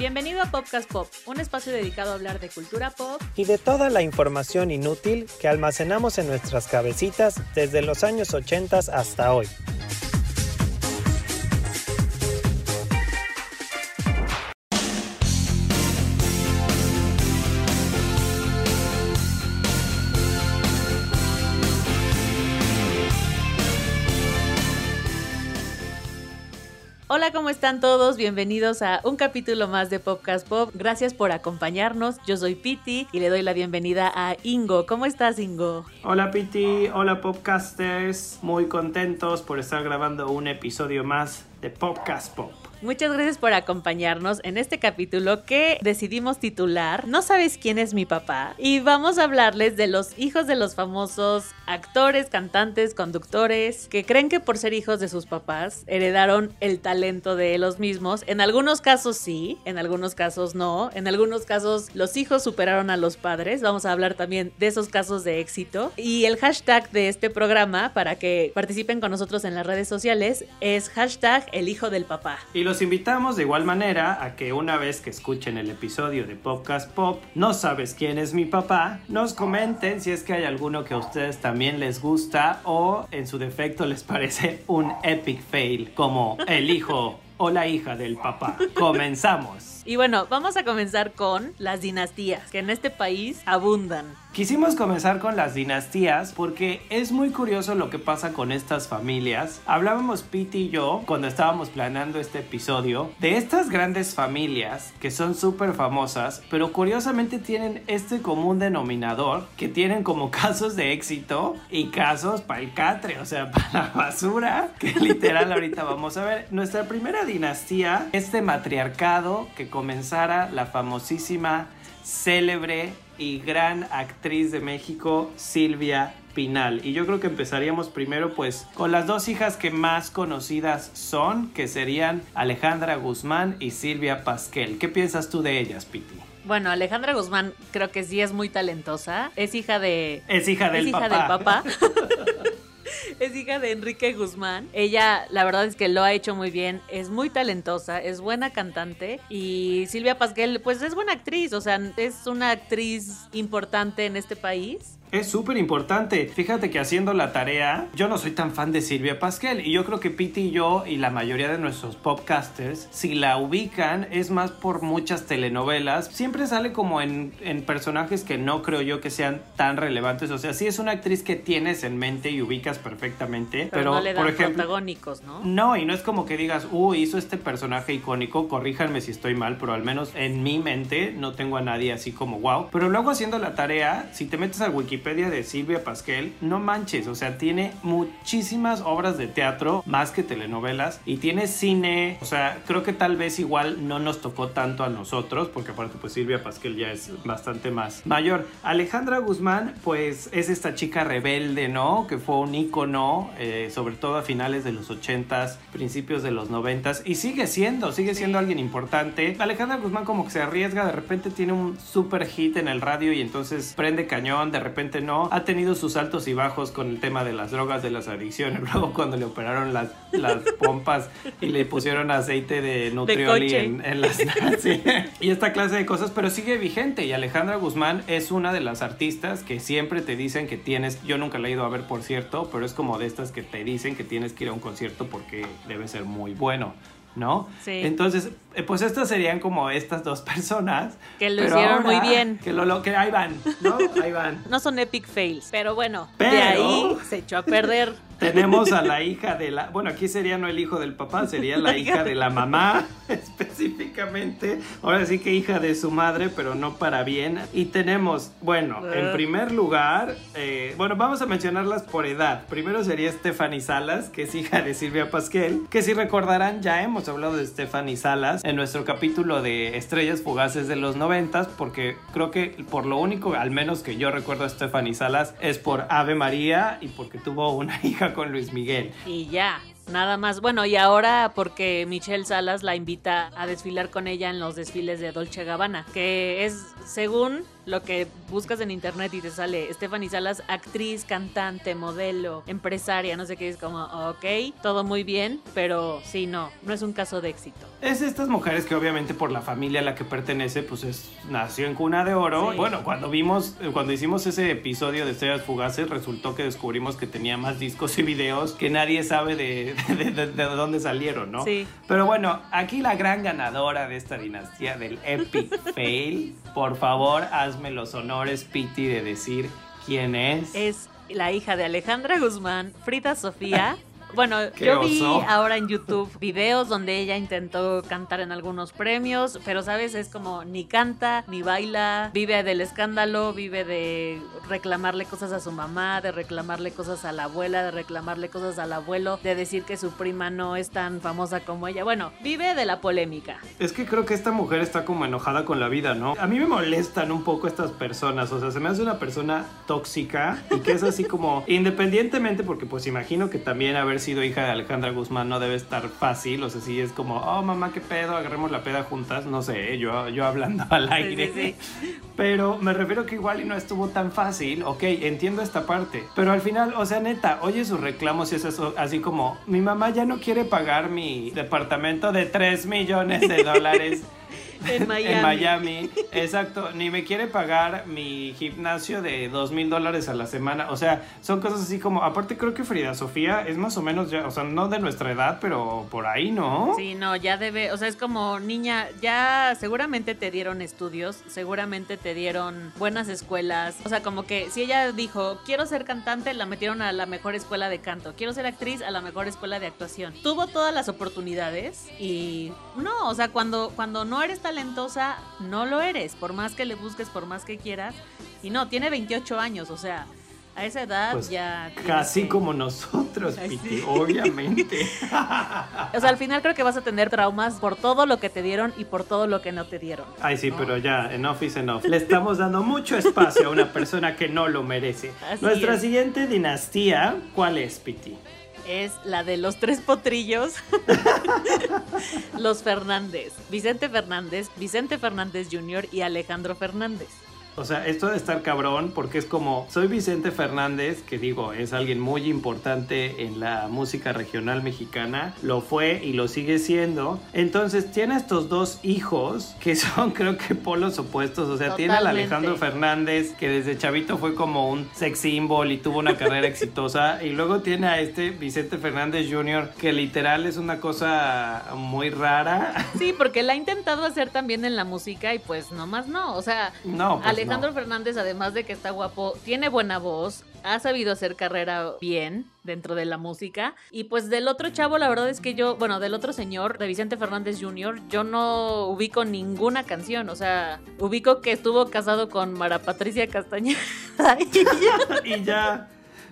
Bienvenido a Popcast Pop, un espacio dedicado a hablar de cultura pop y de toda la información inútil que almacenamos en nuestras cabecitas desde los años 80 hasta hoy. Están todos? Bienvenidos a un capítulo más de Popcast Pop. Gracias por acompañarnos. Yo soy Piti y le doy la bienvenida a Ingo. ¿Cómo estás, Ingo? Hola, Piti. Hola, Popcasters. Muy contentos por estar grabando un episodio más de Popcast Pop. Muchas gracias por acompañarnos en este capítulo que decidimos titular No sabes quién es mi papá y vamos a hablarles de los hijos de los famosos actores, cantantes, conductores que creen que por ser hijos de sus papás heredaron el talento de los mismos. En algunos casos sí, en algunos casos no, en algunos casos los hijos superaron a los padres. Vamos a hablar también de esos casos de éxito y el hashtag de este programa para que participen con nosotros en las redes sociales es hashtag el hijo del papá. Los invitamos de igual manera a que una vez que escuchen el episodio de Podcast Pop, no sabes quién es mi papá, nos comenten si es que hay alguno que a ustedes también les gusta o en su defecto les parece un epic fail, como el hijo o la hija del papá. Comenzamos. Y bueno, vamos a comenzar con las dinastías, que en este país abundan. Quisimos comenzar con las dinastías porque es muy curioso lo que pasa con estas familias. Hablábamos Pete y yo cuando estábamos planeando este episodio de estas grandes familias que son súper famosas, pero curiosamente tienen este común denominador que tienen como casos de éxito y casos para el catre, o sea, para la basura, que literal ahorita vamos a ver. Nuestra primera dinastía, este matriarcado que comenzara la famosísima, célebre y gran actriz de México, Silvia Pinal. Y yo creo que empezaríamos primero pues con las dos hijas que más conocidas son, que serían Alejandra Guzmán y Silvia Pasquel. ¿Qué piensas tú de ellas, Piti? Bueno, Alejandra Guzmán creo que sí es muy talentosa. Es hija de... Es hija del es hija del papá. es hija de Enrique Guzmán. Ella, la verdad es que lo ha hecho muy bien. Es muy talentosa, es buena cantante. Y Silvia Pasquel, pues es buena actriz. O sea, es una actriz importante en este país. Es súper importante. Fíjate que haciendo la tarea, yo no soy tan fan de Silvia Pasquel y yo creo que Piti y yo y la mayoría de nuestros podcasters, si la ubican, es más por muchas telenovelas. Siempre sale como en, en personajes que no creo yo que sean tan relevantes. O sea, sí es una actriz que tienes en mente y ubicas perfectamente. Pero, no le dan por ejemplo, protagónicos, ¿no? No, y no es como que digas, uh, hizo este personaje icónico, corríjanme si estoy mal, pero al menos en mi mente no tengo a nadie así como wow. Pero luego haciendo la tarea, si te metes al Wikipedia, de Silvia Pasquel, no manches, o sea, tiene muchísimas obras de teatro, más que telenovelas, y tiene cine, o sea, creo que tal vez igual no nos tocó tanto a nosotros, porque aparte pues Silvia Pasquel ya es bastante más mayor. Alejandra Guzmán, pues es esta chica rebelde, ¿no? Que fue un ícono, eh, sobre todo a finales de los 80s, principios de los 90s, y sigue siendo, sigue siendo alguien importante. Alejandra Guzmán como que se arriesga, de repente tiene un super hit en el radio y entonces prende cañón, de repente no. Ha tenido sus altos y bajos con el tema de las drogas, de las adicciones. Luego cuando le operaron las, las pompas y le pusieron aceite de nutrioli en, en, las... Sí. Y esta clase de cosas, pero sigue vigente. Y Alejandra Guzmán es una de las artistas que siempre te dicen que tienes, yo nunca la he ido a ver por cierto, pero es como de estas que te dicen que tienes que ir a un concierto porque debe ser muy bueno. ¿No? Sí. Entonces, pues estas serían como estas dos personas. Que lo hicieron muy bien. Que, lo, lo, que ahí van, ¿no? Ahí van. no son epic fails, pero bueno, pero, de ahí se echó a perder. Tenemos a la hija de la... Bueno, aquí sería no el hijo del papá, sería la hija de la mamá específicamente. Ahora sí que hija de su madre, pero no para bien. Y tenemos, bueno, en primer lugar, eh, bueno, vamos a mencionarlas por edad. Primero sería Stephanie Salas, que es hija de Silvia Pasquel, que si recordarán ya hemos hablado de Stephanie Salas en nuestro capítulo de Estrellas Fugaces de los noventas, porque creo que por lo único, al menos que yo recuerdo a Stephanie Salas, es por Ave María y porque tuvo una hija con Luis Miguel. Y ya. Nada más. Bueno, y ahora porque Michelle Salas la invita a desfilar con ella en los desfiles de Dolce Gabbana, que es, según lo que buscas en internet y te sale Stephanie Salas, actriz, cantante, modelo, empresaria, no sé qué, es como, ok, todo muy bien, pero sí, no, no es un caso de éxito. Es estas mujeres que obviamente por la familia a la que pertenece, pues es, nació en cuna de oro. Sí. Bueno, cuando vimos, cuando hicimos ese episodio de Estrellas Fugaces, resultó que descubrimos que tenía más discos y videos que nadie sabe de, de, de- de dónde salieron, ¿no? Sí. Pero bueno, aquí la gran ganadora de esta dinastía del Epic Fail, por favor, hazme los honores, Piti, de decir quién es. Es la hija de Alejandra Guzmán, Frida Sofía. Bueno, yo vi oso. ahora en YouTube videos donde ella intentó cantar en algunos premios, pero sabes, es como ni canta, ni baila, vive del escándalo, vive de reclamarle cosas a su mamá, de reclamarle cosas a la abuela, de reclamarle cosas al abuelo, de decir que su prima no es tan famosa como ella. Bueno, vive de la polémica. Es que creo que esta mujer está como enojada con la vida, ¿no? A mí me molestan un poco estas personas, o sea, se me hace una persona tóxica y que es así como, independientemente, porque pues imagino que también haber sido hija de Alejandra Guzmán no debe estar fácil, o sea, si es como, oh mamá, qué pedo, agarremos la peda juntas, no sé, yo, yo hablando al aire. sí, Pero me refiero que igual y no estuvo tan fácil, ok, entiendo esta parte, pero al final, o sea, neta, oye sus reclamos y es eso, así como, mi mamá ya no quiere pagar mi departamento de 3 millones de dólares. En Miami. En Miami, exacto. Ni me quiere pagar mi gimnasio de dos mil dólares a la semana. O sea, son cosas así como. Aparte, creo que Frida Sofía es más o menos ya, o sea, no de nuestra edad, pero por ahí, ¿no? Sí, no, ya debe, o sea, es como niña, ya seguramente te dieron estudios, seguramente te dieron buenas escuelas, o sea, como que si ella dijo, quiero ser cantante, la metieron a la mejor escuela de canto, quiero ser actriz, a la mejor escuela de actuación. Tuvo todas las oportunidades y no, o sea, cuando, cuando no eres talentosa, no lo eres, por más que le busques, por más que quieras, y no, tiene 28 años, o sea... A esa edad Pues ya... Casi que- como nosotros, Ay, Piti, sí. obviamente. O sea, al final creo que vas a tener traumas por todo lo que te dieron y por todo lo que no te dieron. Ay, sí, pero ya, enough is enough. Le estamos dando mucho espacio a una persona que no lo merece. Así Nuestra es. siguiente dinastía, ¿cuál es, Piti? Es la de los tres potrillos. los Fernández. Vicente Fernández, Vicente Fernández Jr. y Alejandro Fernández. O sea, esto de estar cabrón, porque es como, soy Vicente Fernández, que digo, es alguien muy importante en la música regional mexicana, lo fue y lo sigue siendo. Entonces, tiene estos dos hijos que son, creo que, polos opuestos. O sea, tiene al. Alejandro Fernández, que desde chavito fue como un sex symbol y tuvo una carrera exitosa. Y luego tiene a este Vicente Fernández Jr., que literal es una cosa muy rara. Sí, porque la ha intentado hacer también en la música y pues nomás no. O sea, No, pues Alejandro no. Fernández, además de que está guapo, tiene buena voz, ha sabido hacer carrera bien dentro de la música. Y pues del otro chavo, la verdad es que yo, bueno, del otro señor, de Vicente Fernández Jr., yo no ubico ninguna canción. O sea, ubico que estuvo casado con Mara Patricia Castañeda. y ya. y ya.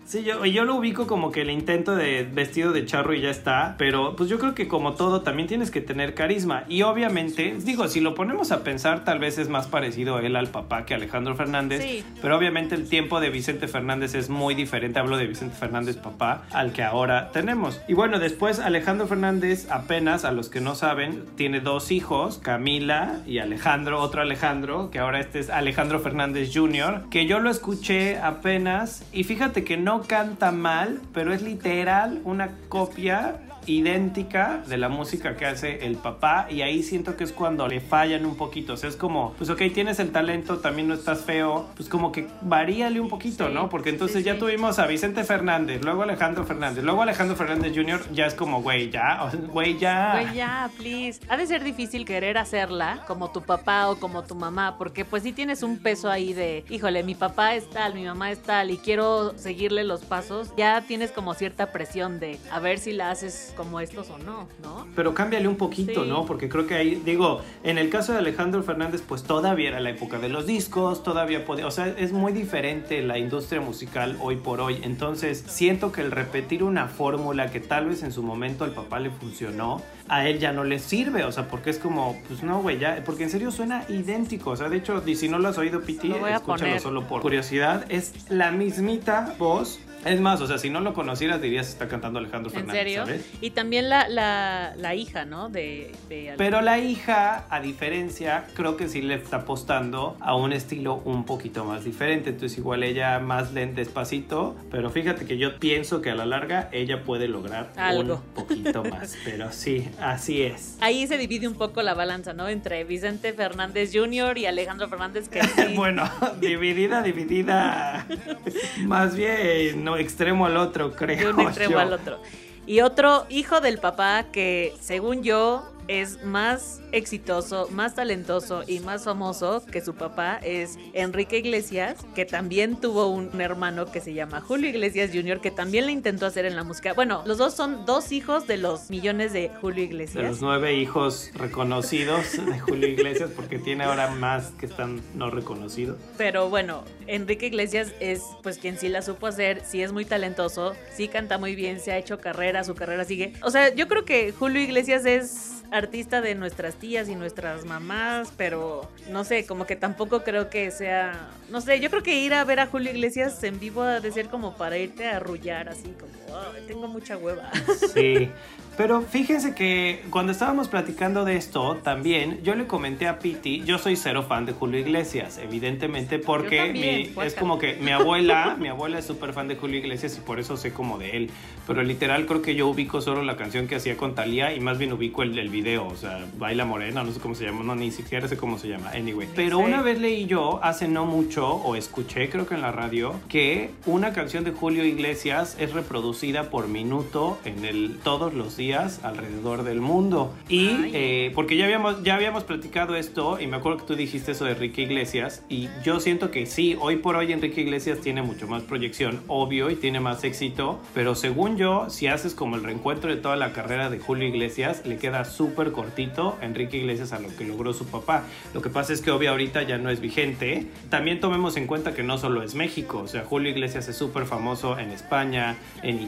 Sí, yo, yo lo ubico como que el intento de vestido de charro y ya está, pero pues yo creo que como todo también tienes que tener carisma y obviamente, digo, si lo ponemos a pensar tal vez es más parecido él al papá que Alejandro Fernández, Sí. pero obviamente el tiempo de Vicente Fernández es muy diferente, hablo de Vicente Fernández papá al que ahora tenemos. Y bueno, después Alejandro Fernández apenas, a los que no saben, tiene dos hijos, Camila y Alejandro, otro Alejandro, que ahora este es Alejandro Fernández Jr., que yo lo escuché apenas y fíjate que no canta mal, pero es literal una copia idéntica de la música que hace el papá y ahí siento que es cuando le fallan un poquito, o sea, es como, pues ok, tienes el talento, también no estás feo, pues como que varíale un poquito, Sí, ¿no? Porque entonces sí, ya sí. tuvimos a Vicente Fernández, luego Alejandro Fernández, luego Alejandro Fernández Jr., ya es como, güey, ya, güey, ya. Güey, ya, please. Ha de ser difícil querer hacerla como tu papá o como tu mamá, porque pues si tienes un peso ahí de, híjole, mi papá es tal, mi mamá es tal y quiero seguirle los pasos, ya tienes como cierta presión de a ver si la haces como estos o no, ¿no? Pero cámbiale un poquito, Sí. ¿no? Porque creo que ahí, digo, en el caso de Alejandro Fernández, pues todavía era la época de los discos, todavía podía, o sea, es muy diferente la industria musical hoy por hoy. Entonces, siento que el repetir una fórmula que tal vez en su momento al papá le funcionó, a él ya no le sirve, o sea, porque es como, pues no, güey, ya, porque en serio suena idéntico, o sea, de hecho, si no lo has oído, Piti, escúchalo solo por curiosidad, es la mismita voz es más, o sea, si no lo conocieras dirías está cantando Alejandro Fernández. ¿En serio? Y también la, la, hija, ¿no? De, Pero la hija, a diferencia, creo que sí le está apostando a un estilo un poquito más diferente. Entonces igual ella más lenta, despacito. Pero fíjate que yo pienso que a la larga ella puede lograr Algo. un poquito más. pero sí, así es. Ahí se divide un poco la balanza, ¿no? Entre Vicente Fernández Jr. y Alejandro Fernández que bueno, dividida, dividida. más bien extremo al otro, creo. De un extremo al otro. Y otro hijo del papá que, según yo, es más exitoso, más talentoso y más famoso que su papá es Enrique Iglesias, que también tuvo un hermano que se llama Julio Iglesias Jr., que también le intentó hacer en la música. Bueno, los dos son dos hijos de los millones de Julio Iglesias. De los nueve hijos reconocidos de Julio Iglesias, porque tiene ahora más que están no reconocidos. Pero bueno, Enrique Iglesias es pues quien sí la supo hacer, sí es muy talentoso, sí canta muy bien, se ha hecho carrera, su carrera sigue. O sea, yo creo que Julio Iglesias es artista de nuestras tías y nuestras mamás, pero no sé, como que tampoco creo que sea, no sé, yo creo que ir a ver a Julio Iglesias en vivo ha de ser como para irte a arrullar así como, tengo mucha hueva. Sí, pero fíjense que cuando estábamos platicando de esto, también yo le comenté a Piti, yo soy cero fan de Julio Iglesias, evidentemente, porque es como que mi abuela, mi abuela es súper fan de Julio Iglesias y por eso sé como de él. Pero literal creo que yo ubico solo la canción que hacía con Talía y más bien ubico el, el video, o sea, Baila Morena, no sé cómo se llama, no, ni siquiera sé cómo se llama, anyway. Pero una vez leí yo, hace no mucho, o escuché creo que en la radio, que una canción de Julio Iglesias es reproducida por minuto en el, todos los días alrededor del mundo. Y eh, porque ya habíamos, ya habíamos platicado esto y me acuerdo que tú dijiste eso de Enrique Iglesias y yo siento que sí, hoy por hoy Enrique Iglesias tiene mucho más proyección, obvio, y tiene más éxito, pero según yo, si haces como el reencuentro de toda la carrera de Julio Iglesias, le queda súper cortito Enrique Iglesias a lo que logró su papá. Lo que pasa es que obvio ahorita ya no es vigente. También tomemos en cuenta que no solo es México, o sea, Julio Iglesias es súper famoso en España, en Italia,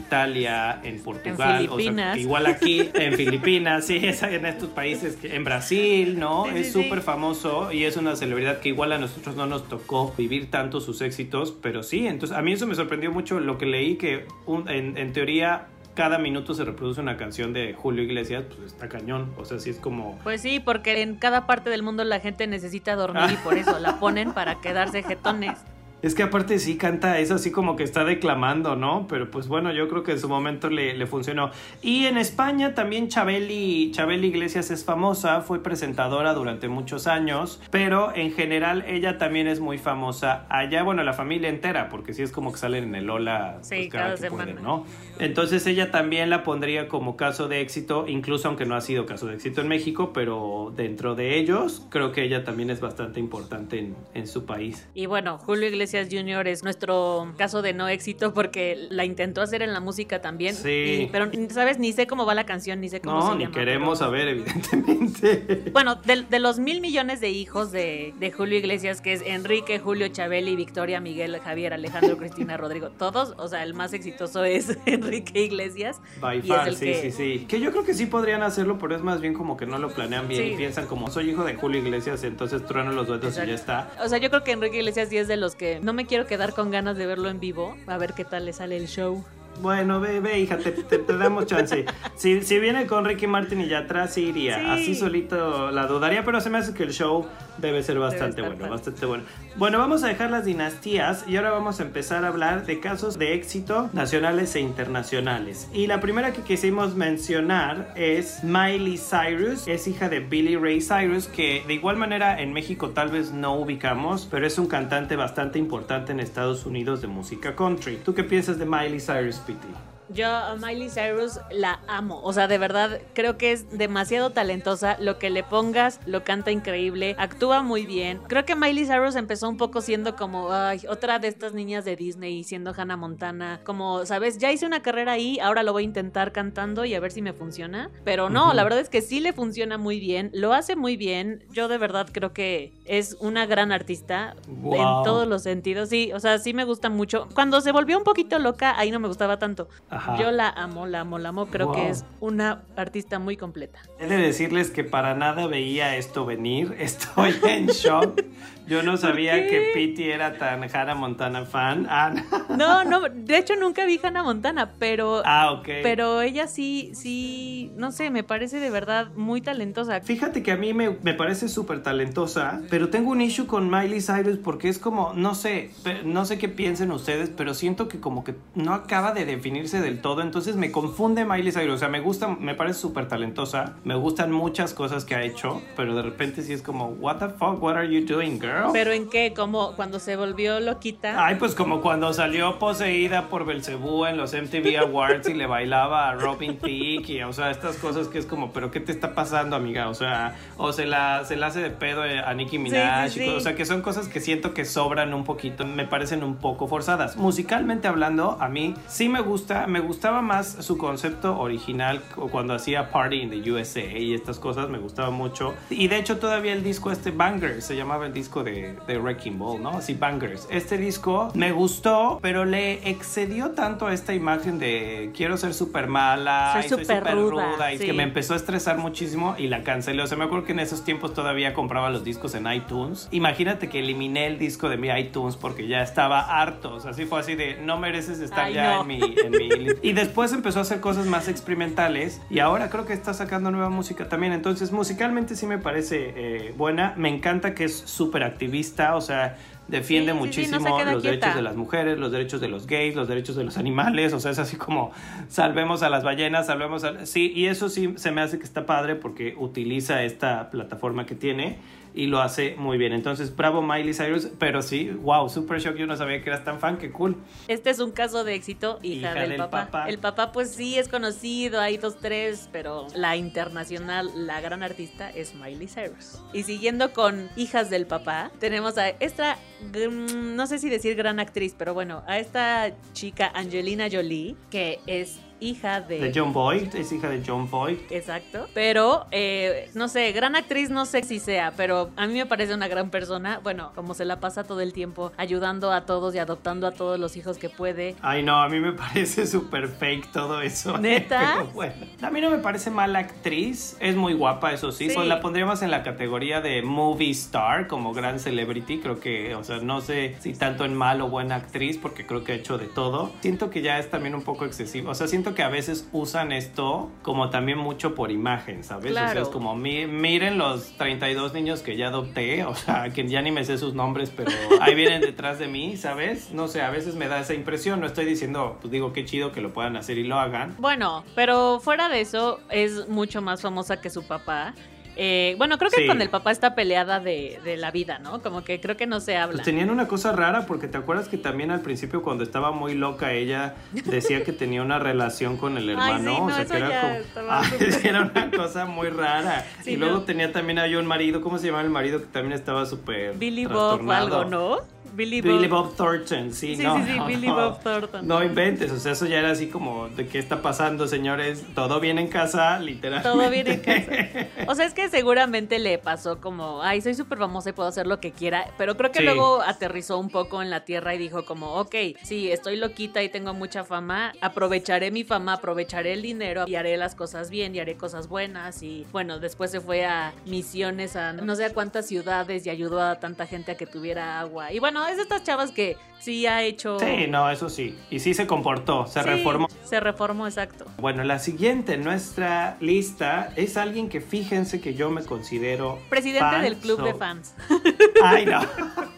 en Portugal, o sea, igual aquí en Filipinas, sí, es en estos países, en Brasil, ¿no? es súper famoso y es una celebridad que igual a nosotros no nos tocó vivir tanto sus éxitos, pero sí, entonces a mí eso me sorprendió mucho lo que leí que en, en teoría cada minuto se reproduce una canción de Julio Iglesias, pues está cañón. O sea, sí es como. Pues sí, porque en cada parte del mundo la gente necesita dormir y por eso la ponen para quedarse jetones. Es que aparte sí canta, es así como que está declamando, ¿no? Pero pues bueno, yo creo que en su momento le, funcionó. Y en España también Chabeli, Chabeli Iglesias es famosa, fue presentadora durante muchos años, pero en general ella también es muy famosa allá, bueno, la familia entera, porque sí es como que salen en el Ola pues, sí, cada, semana. ¿no? Entonces ella también la pondría como caso de éxito, incluso aunque no ha sido caso de éxito en México, pero dentro de ellos creo que ella también es bastante importante en, en su país. Y bueno, Julio Iglesias Junior es nuestro caso de no éxito porque la intentó hacer en la música también. Sí. pero, ¿sabes? Ni sé cómo va la canción, ni sé cómo no, se llama. No, ni queremos saber, evidentemente. Bueno, de, los mil millones de hijos de, Julio Iglesias, que es Enrique, Julio Chabeli, Victoria, Miguel, Javier, Alejandro, Cristina, Rodrigo, todos, o sea, el más exitoso es Enrique Iglesias. By far, sí, sí, sí. Que yo creo que sí podrían hacerlo, pero es más bien como que no lo planean bien y piensan como soy hijo de Julio Iglesias, entonces trueno los duetos y ya está. O sea, yo creo que Enrique Iglesias sí es de los que no me quiero quedar con ganas de verlo en vivo, a ver qué tal le sale el show. Bueno, ve, ve, hija, te, damos chance. Si, si, viene con Ricky Martin y ya atrás, sí iría. Así solito la dudaría, pero se me hace que el show debe ser bastante bueno, bastante bueno. Bueno, vamos a dejar las dinastías y ahora vamos a empezar a hablar de casos de éxito nacionales e internacionales. Y la primera que quisimos mencionar es Miley Cyrus, es hija de Billy Ray Cyrus, que de igual manera en México tal vez no ubicamos, pero es un cantante bastante importante en Estados Unidos de música country. ¿Tú qué piensas de Miley Cyrus, Yo a Miley Cyrus la amo. O sea, de verdad, creo que es demasiado talentosa. Lo que le pongas, lo canta increíble, actúa muy bien. Creo que Miley Cyrus empezó un poco siendo como ay, otra de estas niñas de Disney, siendo Hannah Montana. Como, ¿sabes? Ya hice una carrera ahí, ahora lo voy a intentar cantando y a ver si me funciona. Pero no, la verdad es que sí le funciona muy bien, lo hace muy bien. Yo de verdad creo que es una gran artista Wow. en todos los sentidos. Sí, o sea, sí me gusta mucho. Cuando se volvió un poquito loca, ahí no me gustaba tanto. Ajá. Yo la amo, la amo, la amo. Creo que es una artista muy completa. He de decirles que para nada veía esto venir. Estoy en shock. Yo no sabía que Pity era tan Hannah Montana fan. Ah, no. No, no, de hecho nunca vi Hannah Montana, pero, Ah, ok. pero ella sí, sí, no sé, me parece de verdad muy talentosa. Fíjate que a mí me, me parece súper talentosa, pero tengo un issue con Miley Cyrus porque es como, no sé, no sé qué piensen ustedes, pero siento que como que no acaba de definirse del todo, entonces me confunde Miley Cyrus, o sea, me gusta, me parece súper talentosa, me gustan muchas cosas que ha hecho, pero de repente sí es como, what the fuck, what are you doing, girl? Pero en qué, como cuando se volvió loquita. Ay, pues como cuando salió poseída por Belcebú en los MTV Awards y le bailaba a Robin Thicke y, o sea, estas cosas que es como, pero ¿qué te está pasando, amiga? O sea, o se la, se la hace de pedo a Nicki Minaj, sí, y sí. co- o sea, que son cosas que siento que sobran un poquito, me parecen un poco forzadas. Musicalmente hablando, a mí sí me gusta, me gustaba más su concepto original cu- cuando hacía Party in the USA y estas cosas me gustaba mucho. Y de hecho todavía el disco este Bangers, se llamaba el disco de, de Wrecking Ball, ¿no? Así Bangers. Este disco me gustó, pero le excedió tanto a esta imagen de quiero ser súper mala, Soy súper ruda, ruda, y sí. que me empezó a estresar muchísimo y la cancelé. O sea, me acuerdo que en esos tiempos todavía compraba los discos en iTunes. Imagínate que eliminé el disco de mi iTunes porque ya estaba harto. O sea, así fue así de no mereces estar Ay, ya no. en mi, en mi Y después empezó a hacer cosas más experimentales y ahora creo que está sacando nueva música también. Entonces, musicalmente sí me parece eh, buena. Me encanta que es súper activista, o sea, defiende Sí, sí, sí, no muchísimo los quieta. derechos de las mujeres, los derechos de los gays, los derechos de los animales. O sea, es así como salvemos a las ballenas, salvemos a... Sí, y eso sí se me hace que está padre porque utiliza esta plataforma que tiene y lo hace muy bien. Entonces, bravo Miley Cyrus, pero sí, wow, super shock, yo no sabía que eras tan fan, qué cool. Este es un caso de éxito, hija, Hija del, del papá. papá. El papá pues sí es conocido, hay dos, tres, pero la internacional, la gran artista es Miley Cyrus. Y siguiendo con hijas del papá, tenemos a esta, no sé si decir gran actriz, pero bueno, a esta chica Angelina Jolie, que es hija de... De John Boyd, es hija de John Boyd. Exacto. Pero, eh, no sé, gran actriz no sé si sea, pero a mí me parece una gran persona. Bueno, como se la pasa todo el tiempo ayudando a todos y adoptando a todos los hijos que puede. Ay, no, a mí me parece súper fake todo eso. ¿Neta? Pero bueno, a mí no me parece mala actriz. Es muy guapa, eso sí. Sí. Pues la pondríamos en la categoría de movie star, como gran celebrity. Creo que, o sea, no sé si tanto en mal o buena actriz, porque creo que ha hecho de todo. Siento que ya es también un poco excesivo. O sea, siento que a veces usan esto como también mucho por imagen, ¿sabes? O sea, es como, "Mi- miren los 32 niños que ya adopté. O sea, que ya ni me sé sus nombres, pero ahí vienen detrás de mí, ¿sabes? No sé, a veces me da esa impresión. No estoy diciendo, pues digo, qué chido que lo puedan hacer y lo hagan. Bueno, pero fuera de eso, es mucho más famosa que su papá. Eh, bueno, creo que Sí. con el papá está peleada de, de la vida, ¿no? Como que creo que no se habla. Pues tenían una cosa rara porque te acuerdas que también al principio cuando estaba muy loca ella decía que tenía una relación con el Ay, hermano, sí, o no, sea eso que era como Ay, era una cosa muy rara. Sí, y luego no. tenía también a un marido, ¿cómo se llama el marido que también estaba súper Billy Bob o algo, ¿no? Billy Bob. Billy Bob Thornton, sí, Sí, no, sí, sí, no, Billy no. Bob Thornton. No inventes, o sea, eso ya era así como de qué está pasando, señores. Todo bien en casa, literalmente. Todo bien en casa. O sea, es que seguramente le pasó como, ay, soy súper famosa y puedo hacer lo que quiera, pero creo que Sí. luego aterrizó un poco en la tierra y dijo como, ok, sí, estoy loquita y tengo mucha fama, aprovecharé mi fama, aprovecharé el dinero y haré las cosas bien y haré cosas buenas y bueno, después se fue a misiones a no sé a cuántas ciudades y ayudó a tanta gente a que tuviera agua. Y bueno, es de estas chavas que sí ha hecho... Sí, no, eso sí. Y sí se comportó, se Sí, reformó. Se reformó, exacto. Bueno, la siguiente en nuestra lista es alguien que fíjense que yo me considero. Presidente fan, del club de fans. Ay, no.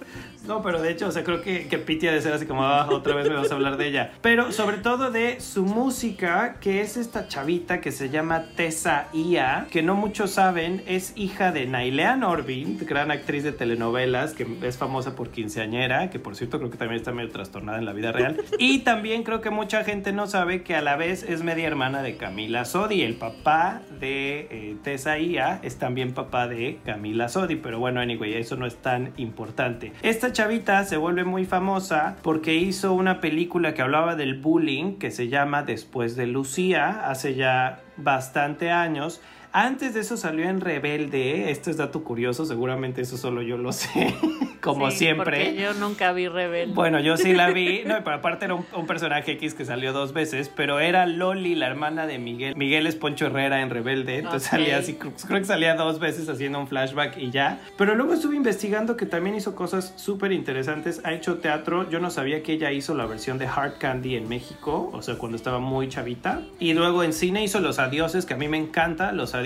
No, pero de hecho, o sea, creo que, que ha de ser así como, "Ah, otra vez me vas a hablar de ella. Pero sobre todo de su música, que es esta chavita que se llama Tessa Ia, que no muchos saben, es hija de Nailea Norvin, gran actriz de telenovelas, que es famosa por quinceañera, que por cierto creo que también está medio trastornada en la vida real. Y también creo que mucha gente no sabe que a la vez es media hermana de Camila Sodi. El papá de eh, Tessa Ia es también papá de Camila Sodi, pero bueno, anyway, eso no es tan importante. Esta chavita se vuelve muy famosa porque hizo una película que hablaba del bullying que se llama Después de Lucía, hace ya bastante años. Antes de eso salió en Rebelde. Esto es dato curioso, seguramente eso solo yo lo sé. Como Sí, siempre. Porque yo nunca vi Rebelde. Bueno, yo sí la vi. No, pero aparte era un, un personaje X que salió dos veces, pero era Loli, la hermana de Miguel. Miguel es Poncho Herrera en Rebelde, entonces salía así, creo creo que salía dos veces haciendo un flashback y ya. Pero luego estuve investigando que también hizo cosas súper interesantes. Ha hecho teatro. Yo no sabía que ella hizo la versión de Hard Candy en México, o sea, cuando estaba muy chavita. Y luego en cine hizo Los Adioses, que a mí me encanta, Los Adioses.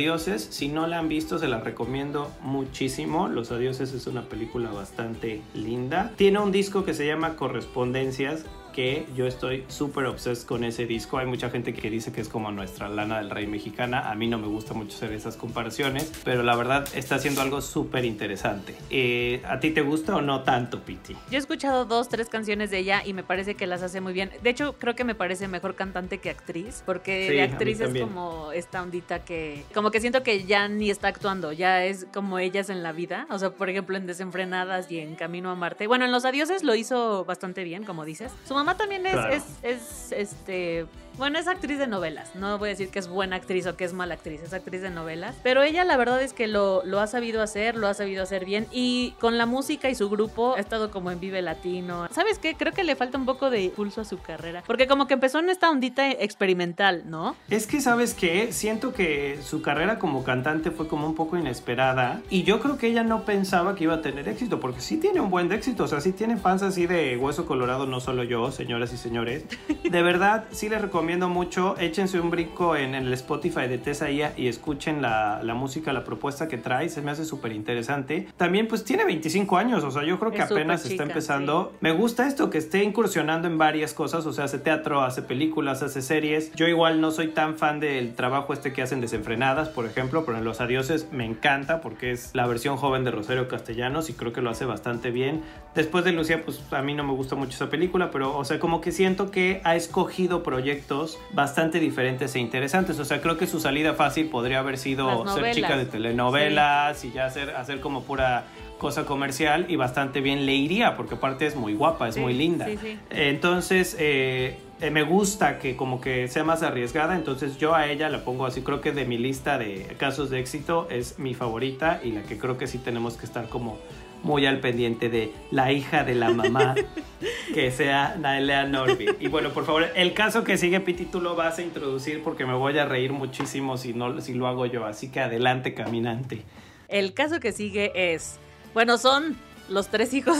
Si no la han visto, se la recomiendo muchísimo. Los Adioses es una película bastante linda. Tiene un disco que se llama Correspondencias que yo estoy súper obses con ese disco. Hay mucha gente que dice que es como nuestra Lana del Rey mexicana. A mí no me gusta mucho hacer esas comparaciones, pero la verdad está haciendo algo súper interesante. Eh, ¿A ti te gusta o no tanto, Piti? Yo he escuchado dos, tres canciones de ella y me parece que las hace muy bien. De hecho, creo que me parece mejor cantante que actriz, porque Sí, actriz es como esta ondita que, como que siento que ya ni está actuando, ya es como ellas en la vida. O sea, por ejemplo, en Desenfrenadas y en Camino a Marte. Bueno, en Los Adioses lo hizo bastante bien, como dices. Su mamá también es, Claro. es, es, este, bueno, es actriz de novelas. No voy a decir que es buena actriz o que es mala actriz, es actriz de novelas. Pero ella la verdad es que lo, lo ha sabido hacer, lo ha sabido hacer bien. Y con la música y su grupo ha estado como en Vive Latino. ¿Sabes qué? Creo que le falta un poco de pulso a su carrera. Porque como que empezó en esta ondita experimental, ¿no? Es que, ¿sabes qué? Siento que su carrera como cantante fue como un poco inesperada y yo creo que ella no pensaba que iba a tener éxito, porque sí tiene un buen de éxito, o sea, sí tiene fans así de Hueso Colorado, no solo yo, señoras y señores. De verdad, sí les recomiendo mucho, échense un brinco en, el Spotify de Tessa Ia y escuchen la, la música, la propuesta que trae, se me hace súper interesante. También pues tiene 25 años, o sea, yo creo que Es apenas chica, está empezando. Me gusta esto, que esté incursionando en varias cosas, o sea, hace teatro, hace películas, hace series. Yo igual no soy tan fan del trabajo este que hacen desenfrenadas, por ejemplo, pero en Los Adioses me encanta porque es la versión joven de Rosario Castellanos y creo que lo hace bastante bien. Después de Lucía, pues a mí no me gusta mucho esa película, pero o sea, como que siento que ha escogido proyectos bastante diferentes e interesantes. O sea, creo que su salida fácil podría haber sido ser chica de novelas. telenovelas y ya hacer, hacer como pura cosa comercial y bastante bien le iría porque aparte es muy guapa, es Sí, muy linda. sí, sí. Entonces, eh, eh, me gusta que como que sea más arriesgada, entonces yo a ella la pongo así, creo que de mi lista de casos de éxito es mi favorita y la que creo que sí tenemos que estar como muy al pendiente de la hija de la mamá, que sea Nailea Norby. Y bueno, por favor, el caso que sigue, Piti, tú lo vas a introducir porque me voy a reír muchísimo si, no, si lo hago yo, así que adelante, caminante. El caso que sigue es, bueno, son los tres hijos,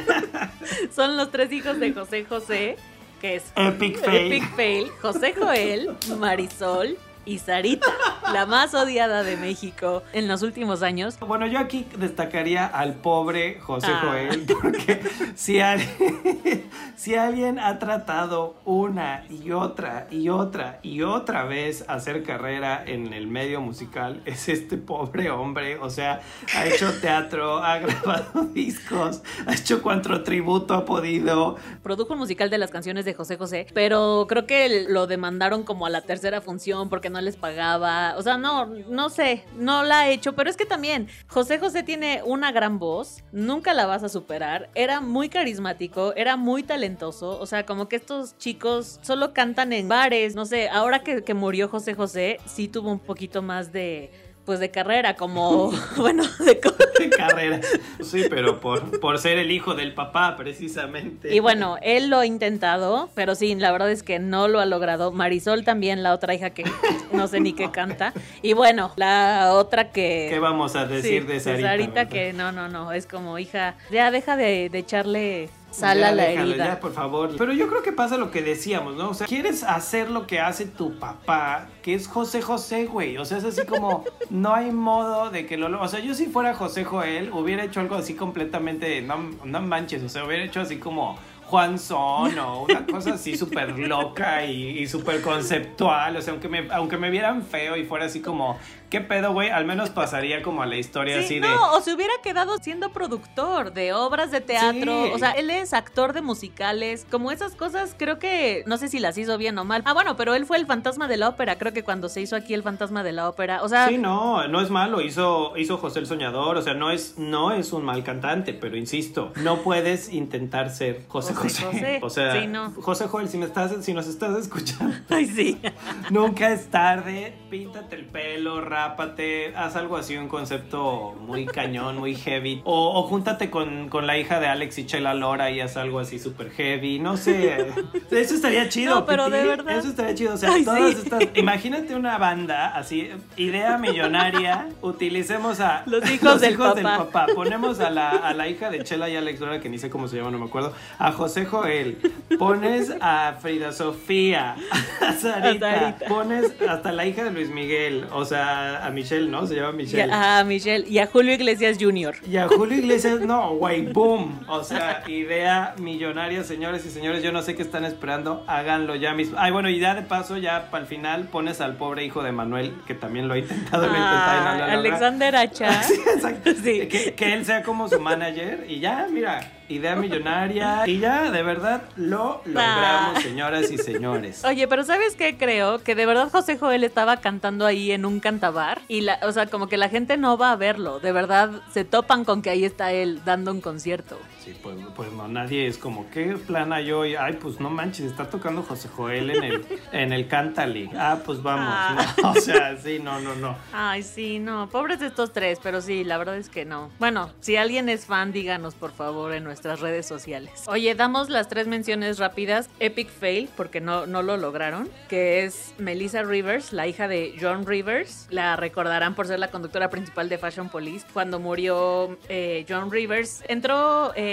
son los tres hijos de José José, que es Epic fail. Epic Fail, José Joel, Marisol y Sarita, la más odiada de México en los últimos años. Bueno, yo aquí destacaría al pobre José Ah. Joel, porque si alguien, si alguien ha tratado una y otra y otra y otra vez hacer carrera en el medio musical, es este pobre hombre. O sea, ha hecho teatro, ha grabado discos, ha hecho cuanto tributo ha podido. Produjo un musical de las canciones de José José, pero creo que lo demandaron como a la tercera función porque no les pagaba. O sea, no, no sé, no la ha hecho, pero es que también José José tiene una gran voz, nunca la vas a superar. Era muy carismático, era muy talentoso. O sea, como que estos chicos solo cantan en bares. No sé, ahora que, que murió José José, sí tuvo un poquito más de. Pues de carrera, como, bueno, de, co- de carrera. Sí, pero por, por ser el hijo del papá, precisamente. Y bueno, él lo ha intentado, pero sí, la verdad es que no lo ha logrado. Marisol también, la otra hija que no sé ni qué canta. Y bueno, la otra que... ¿Qué vamos a decir sí, de Sarita? verdad? que no, no, no, es como hija, ya deja de, de echarle sal Ya la déjalo, herida. ya, por favor. Pero yo creo que pasa lo que decíamos, ¿no? O sea, quieres hacer lo que hace tu papá, que es José José, güey. O sea, es así como, no hay modo de que lo... lo- O sea, yo si fuera José Joel, hubiera hecho algo así completamente, no, no manches, o sea, hubiera hecho así como... Juan Son o una cosa así súper loca y, y súper conceptual. O sea, aunque me, aunque me vieran feo y fuera así como, ¿qué pedo, güey? Al menos pasaría como a la historia Sí, así no, de... o se hubiera quedado siendo productor de obras de teatro. Sí. O sea, él es actor de musicales. Como esas cosas, creo que no sé si las hizo bien o mal. Ah, bueno, pero él fue el fantasma de la ópera. Creo que cuando se hizo aquí el fantasma de la ópera. O sea, Sí, no, no es malo, hizo, hizo José el Soñador, o sea, no es, no es un mal cantante, pero insisto, no puedes intentar ser José José José. O sea, sí, no. José Joel, si, me estás, si nos estás escuchando, Ay, sí. nunca es tarde. Píntate el pelo, haz algo así, un concepto muy cañón, muy heavy. O, o júntate con, con la hija de Alex y Chela Lora y haz algo así súper heavy. No sé. Eso estaría chido. No, pero de verdad. Eso estaría chido. O sea, Ay, todas sí. estas. Imagínate una banda así, idea millonaria. Utilicemos a Los hijos del papá. papá. Ponemos a la, a la hija de Chela y Alex Lora, que ni sé cómo se llama, no me acuerdo. A José Joel. Pones a Frida Sofía. A Sarita. A Sarita. Pones hasta la hija de Luis Miguel. O sea, a Michelle, ¿no? Se llama Michelle. a, Michelle y a Julio Iglesias Jr. Y a Julio Iglesias, no, güey, boom. O sea, idea millonaria, señores y señores. Yo no sé qué están esperando, háganlo ya mismo. Ay, bueno, y ya de paso, ya para el final pones al pobre hijo de Manuel, que también lo ha intentado, lo ha intentado y no Ah, logra. Alexander Hacha. Sí, exacto. Sí. Que, que él sea como su manager y ya, mira, idea millonaria. Y ya, de verdad, lo logramos, Ah. señoras y señores. Oye, pero ¿sabes qué creo? Que de verdad José Joel estaba cantando ahí en un cantabar y la, o sea, como que la gente no va a verlo, de verdad se topan con que ahí está él dando un concierto. Sí, pues, pues no, nadie es como, ¿qué plan hay hoy? Ay, pues no manches, está tocando José Joel en el, en el. Ah, pues vamos. Ah. No, o sea, sí, no, no, no. Ay, sí, no, pobres de estos tres, pero sí, la verdad es que no. Bueno, si alguien es fan, díganos por favor en nuestras redes sociales. Oye, damos las tres menciones rápidas. Epic Fail, porque no, no lo lograron, que es Melissa Rivers, la hija de John Rivers. La recordarán por ser la conductora principal de Fashion Police. Cuando murió eh, John Rivers, entró eh,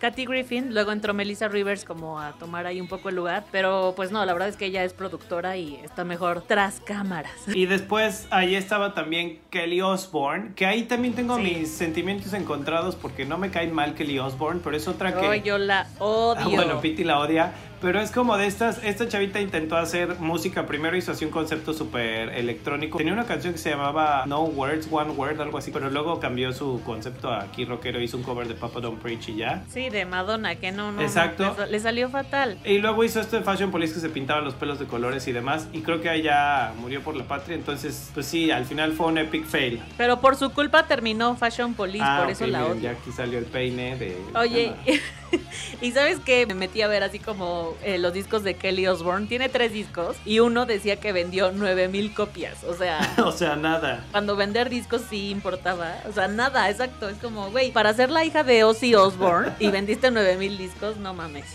Kathy Griffin, luego entró Melissa Rivers como a tomar ahí un poco el lugar, pero pues no, la verdad es que ella es productora y está mejor tras cámaras. Y después ahí estaba también Kelly Osbourne, que ahí también tengo Sí. mis sentimientos encontrados porque no me cae mal Kelly Osbourne, pero es otra que... Ay, yo la odio. Ah, bueno, Piti la odia, pero es como de estas, esta chavita intentó hacer música, primero hizo así un concepto súper electrónico, tenía una canción que se llamaba No Words, One Word, algo así, pero luego cambió su concepto a aquí rockero, hizo un cover de Papa Don't Preach Sí, de Madonna, que no, no. no, Exacto. le, le salió fatal. Y luego hizo esto de Fashion Police que se pintaba los pelos de colores y demás, y creo que ahí ya murió por la patria, entonces, pues sí, al final fue un epic fail. Pero por su culpa terminó Fashion Police, Ah, por eso ok, la odio. Ya aquí salió el peine de... Oye. y sabes que me metí a ver así como eh, los discos de Kelly Osbourne. Tiene tres discos y uno decía que vendió 9000 copias. O sea, o sea, nada. cuando vender discos sí importaba. O sea, nada, exacto. Es como, güey, para ser la hija de Ozzy Osbourne y vendiste 9000 discos, no mames.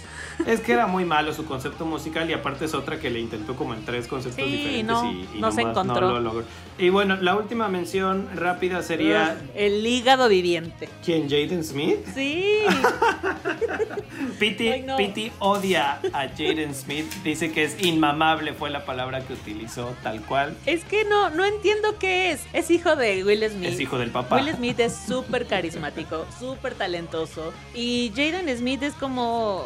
Es que era muy malo su concepto musical y aparte es otra que le intentó como en tres conceptos Sí, diferentes no, y, y no se encontró. No lo logró. Y bueno, la última mención rápida sería el hígado viviente. ¿quién? Jaden Smith. Sí. Pity, no. Pity odia a Jaden Smith. Dice que es inmamable fue la palabra que utilizó tal cual. Es que no, no entiendo qué es. Es hijo de Will Smith. Es hijo del papá. Will Smith es súper carismático, súper talentoso. Y Jaden Smith es como...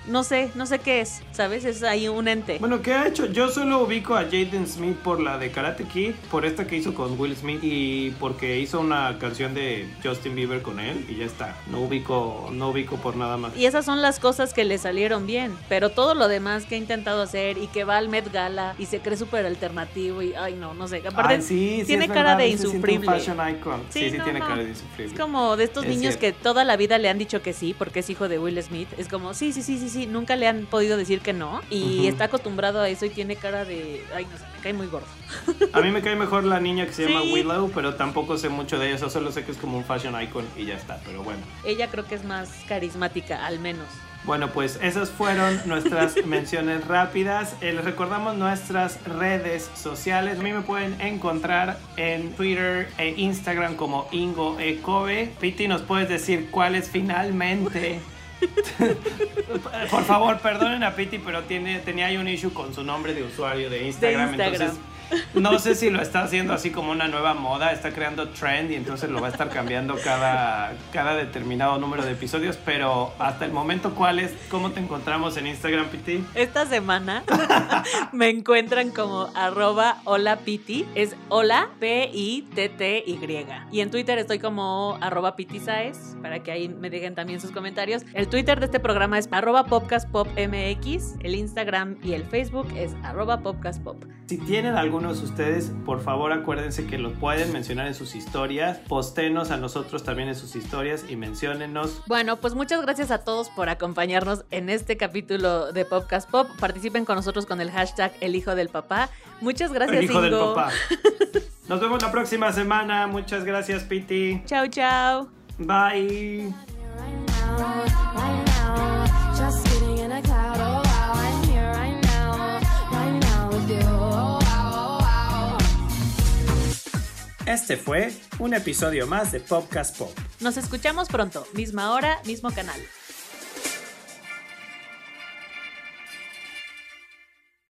no sé, no sé qué es, ¿sabes? Es ahí un ente. Bueno, ¿qué ha hecho? Yo solo ubico a Jaden Smith por la de Karate Kid, por esta que hizo con Will Smith y porque hizo una canción de Justin Bieber con él y ya está. No ubico, no ubico por nada más. Y esas son las cosas que le salieron bien. Pero todo lo demás que ha intentado hacer y que va al Met Gala y se cree súper alternativo y, ay, no, no sé. Aparte, Ay, sí, sí, tiene es cara verdad, de siente un insufrible. fashion icon. Sí, sí, no, tiene no. cara de insufrible. Es como de estos Es niños cierto. que toda la vida le han dicho que sí, porque es hijo de Will Smith. Es como, sí, sí, sí, sí, sí, nunca le han podido decir que no. Y está acostumbrado a eso y tiene cara de, ay, no sé, me cae muy gordo. A mí me cae mejor la niña que se llama Sí. Willow, pero tampoco sé mucho de ella. o sea, solo sé que es como un fashion icon y ya está. Pero bueno. Ella creo que es más carismática, al menos. Bueno, pues esas fueron nuestras menciones rápidas. Eh, les recordamos nuestras redes sociales. A mí me pueden encontrar en Twitter e Instagram como Ingo Ecobe. Piti, ¿nos puedes decir cuáles finalmente? Por favor, perdonen a Piti, pero tiene, tenía ahí un issue con su nombre de usuario de Instagram. Instagram. Entonces, no sé si lo está haciendo así como una nueva moda, está creando trend y entonces lo va a estar cambiando cada, cada determinado número de episodios, pero hasta el momento, ¿cuál es? ¿Cómo te encontramos en Instagram, Piti? Esta semana me encuentran como arroba hola piti, es hola P-I-T-T-Y. Y en Twitter estoy como arroba pitisaes, para que ahí me dejen también sus comentarios. El Twitter de este programa es arroba popcastpopmx, el Instagram y el Facebook es arroba popcastpop. Si tienen algunos de ustedes, por favor acuérdense que los pueden mencionar en sus historias. Postenos a nosotros también en sus historias y menciónenos. Bueno, pues muchas gracias a todos por acompañarnos en este capítulo de Podcast Pop. Participen con nosotros con el hashtag El Hijo del Papá. Muchas gracias, El hijo del papá. Nos vemos la próxima semana. Muchas gracias, Piti. Chao, chao. Bye. Este fue un episodio más de Podcast Pop. Nos escuchamos pronto, misma hora, mismo canal.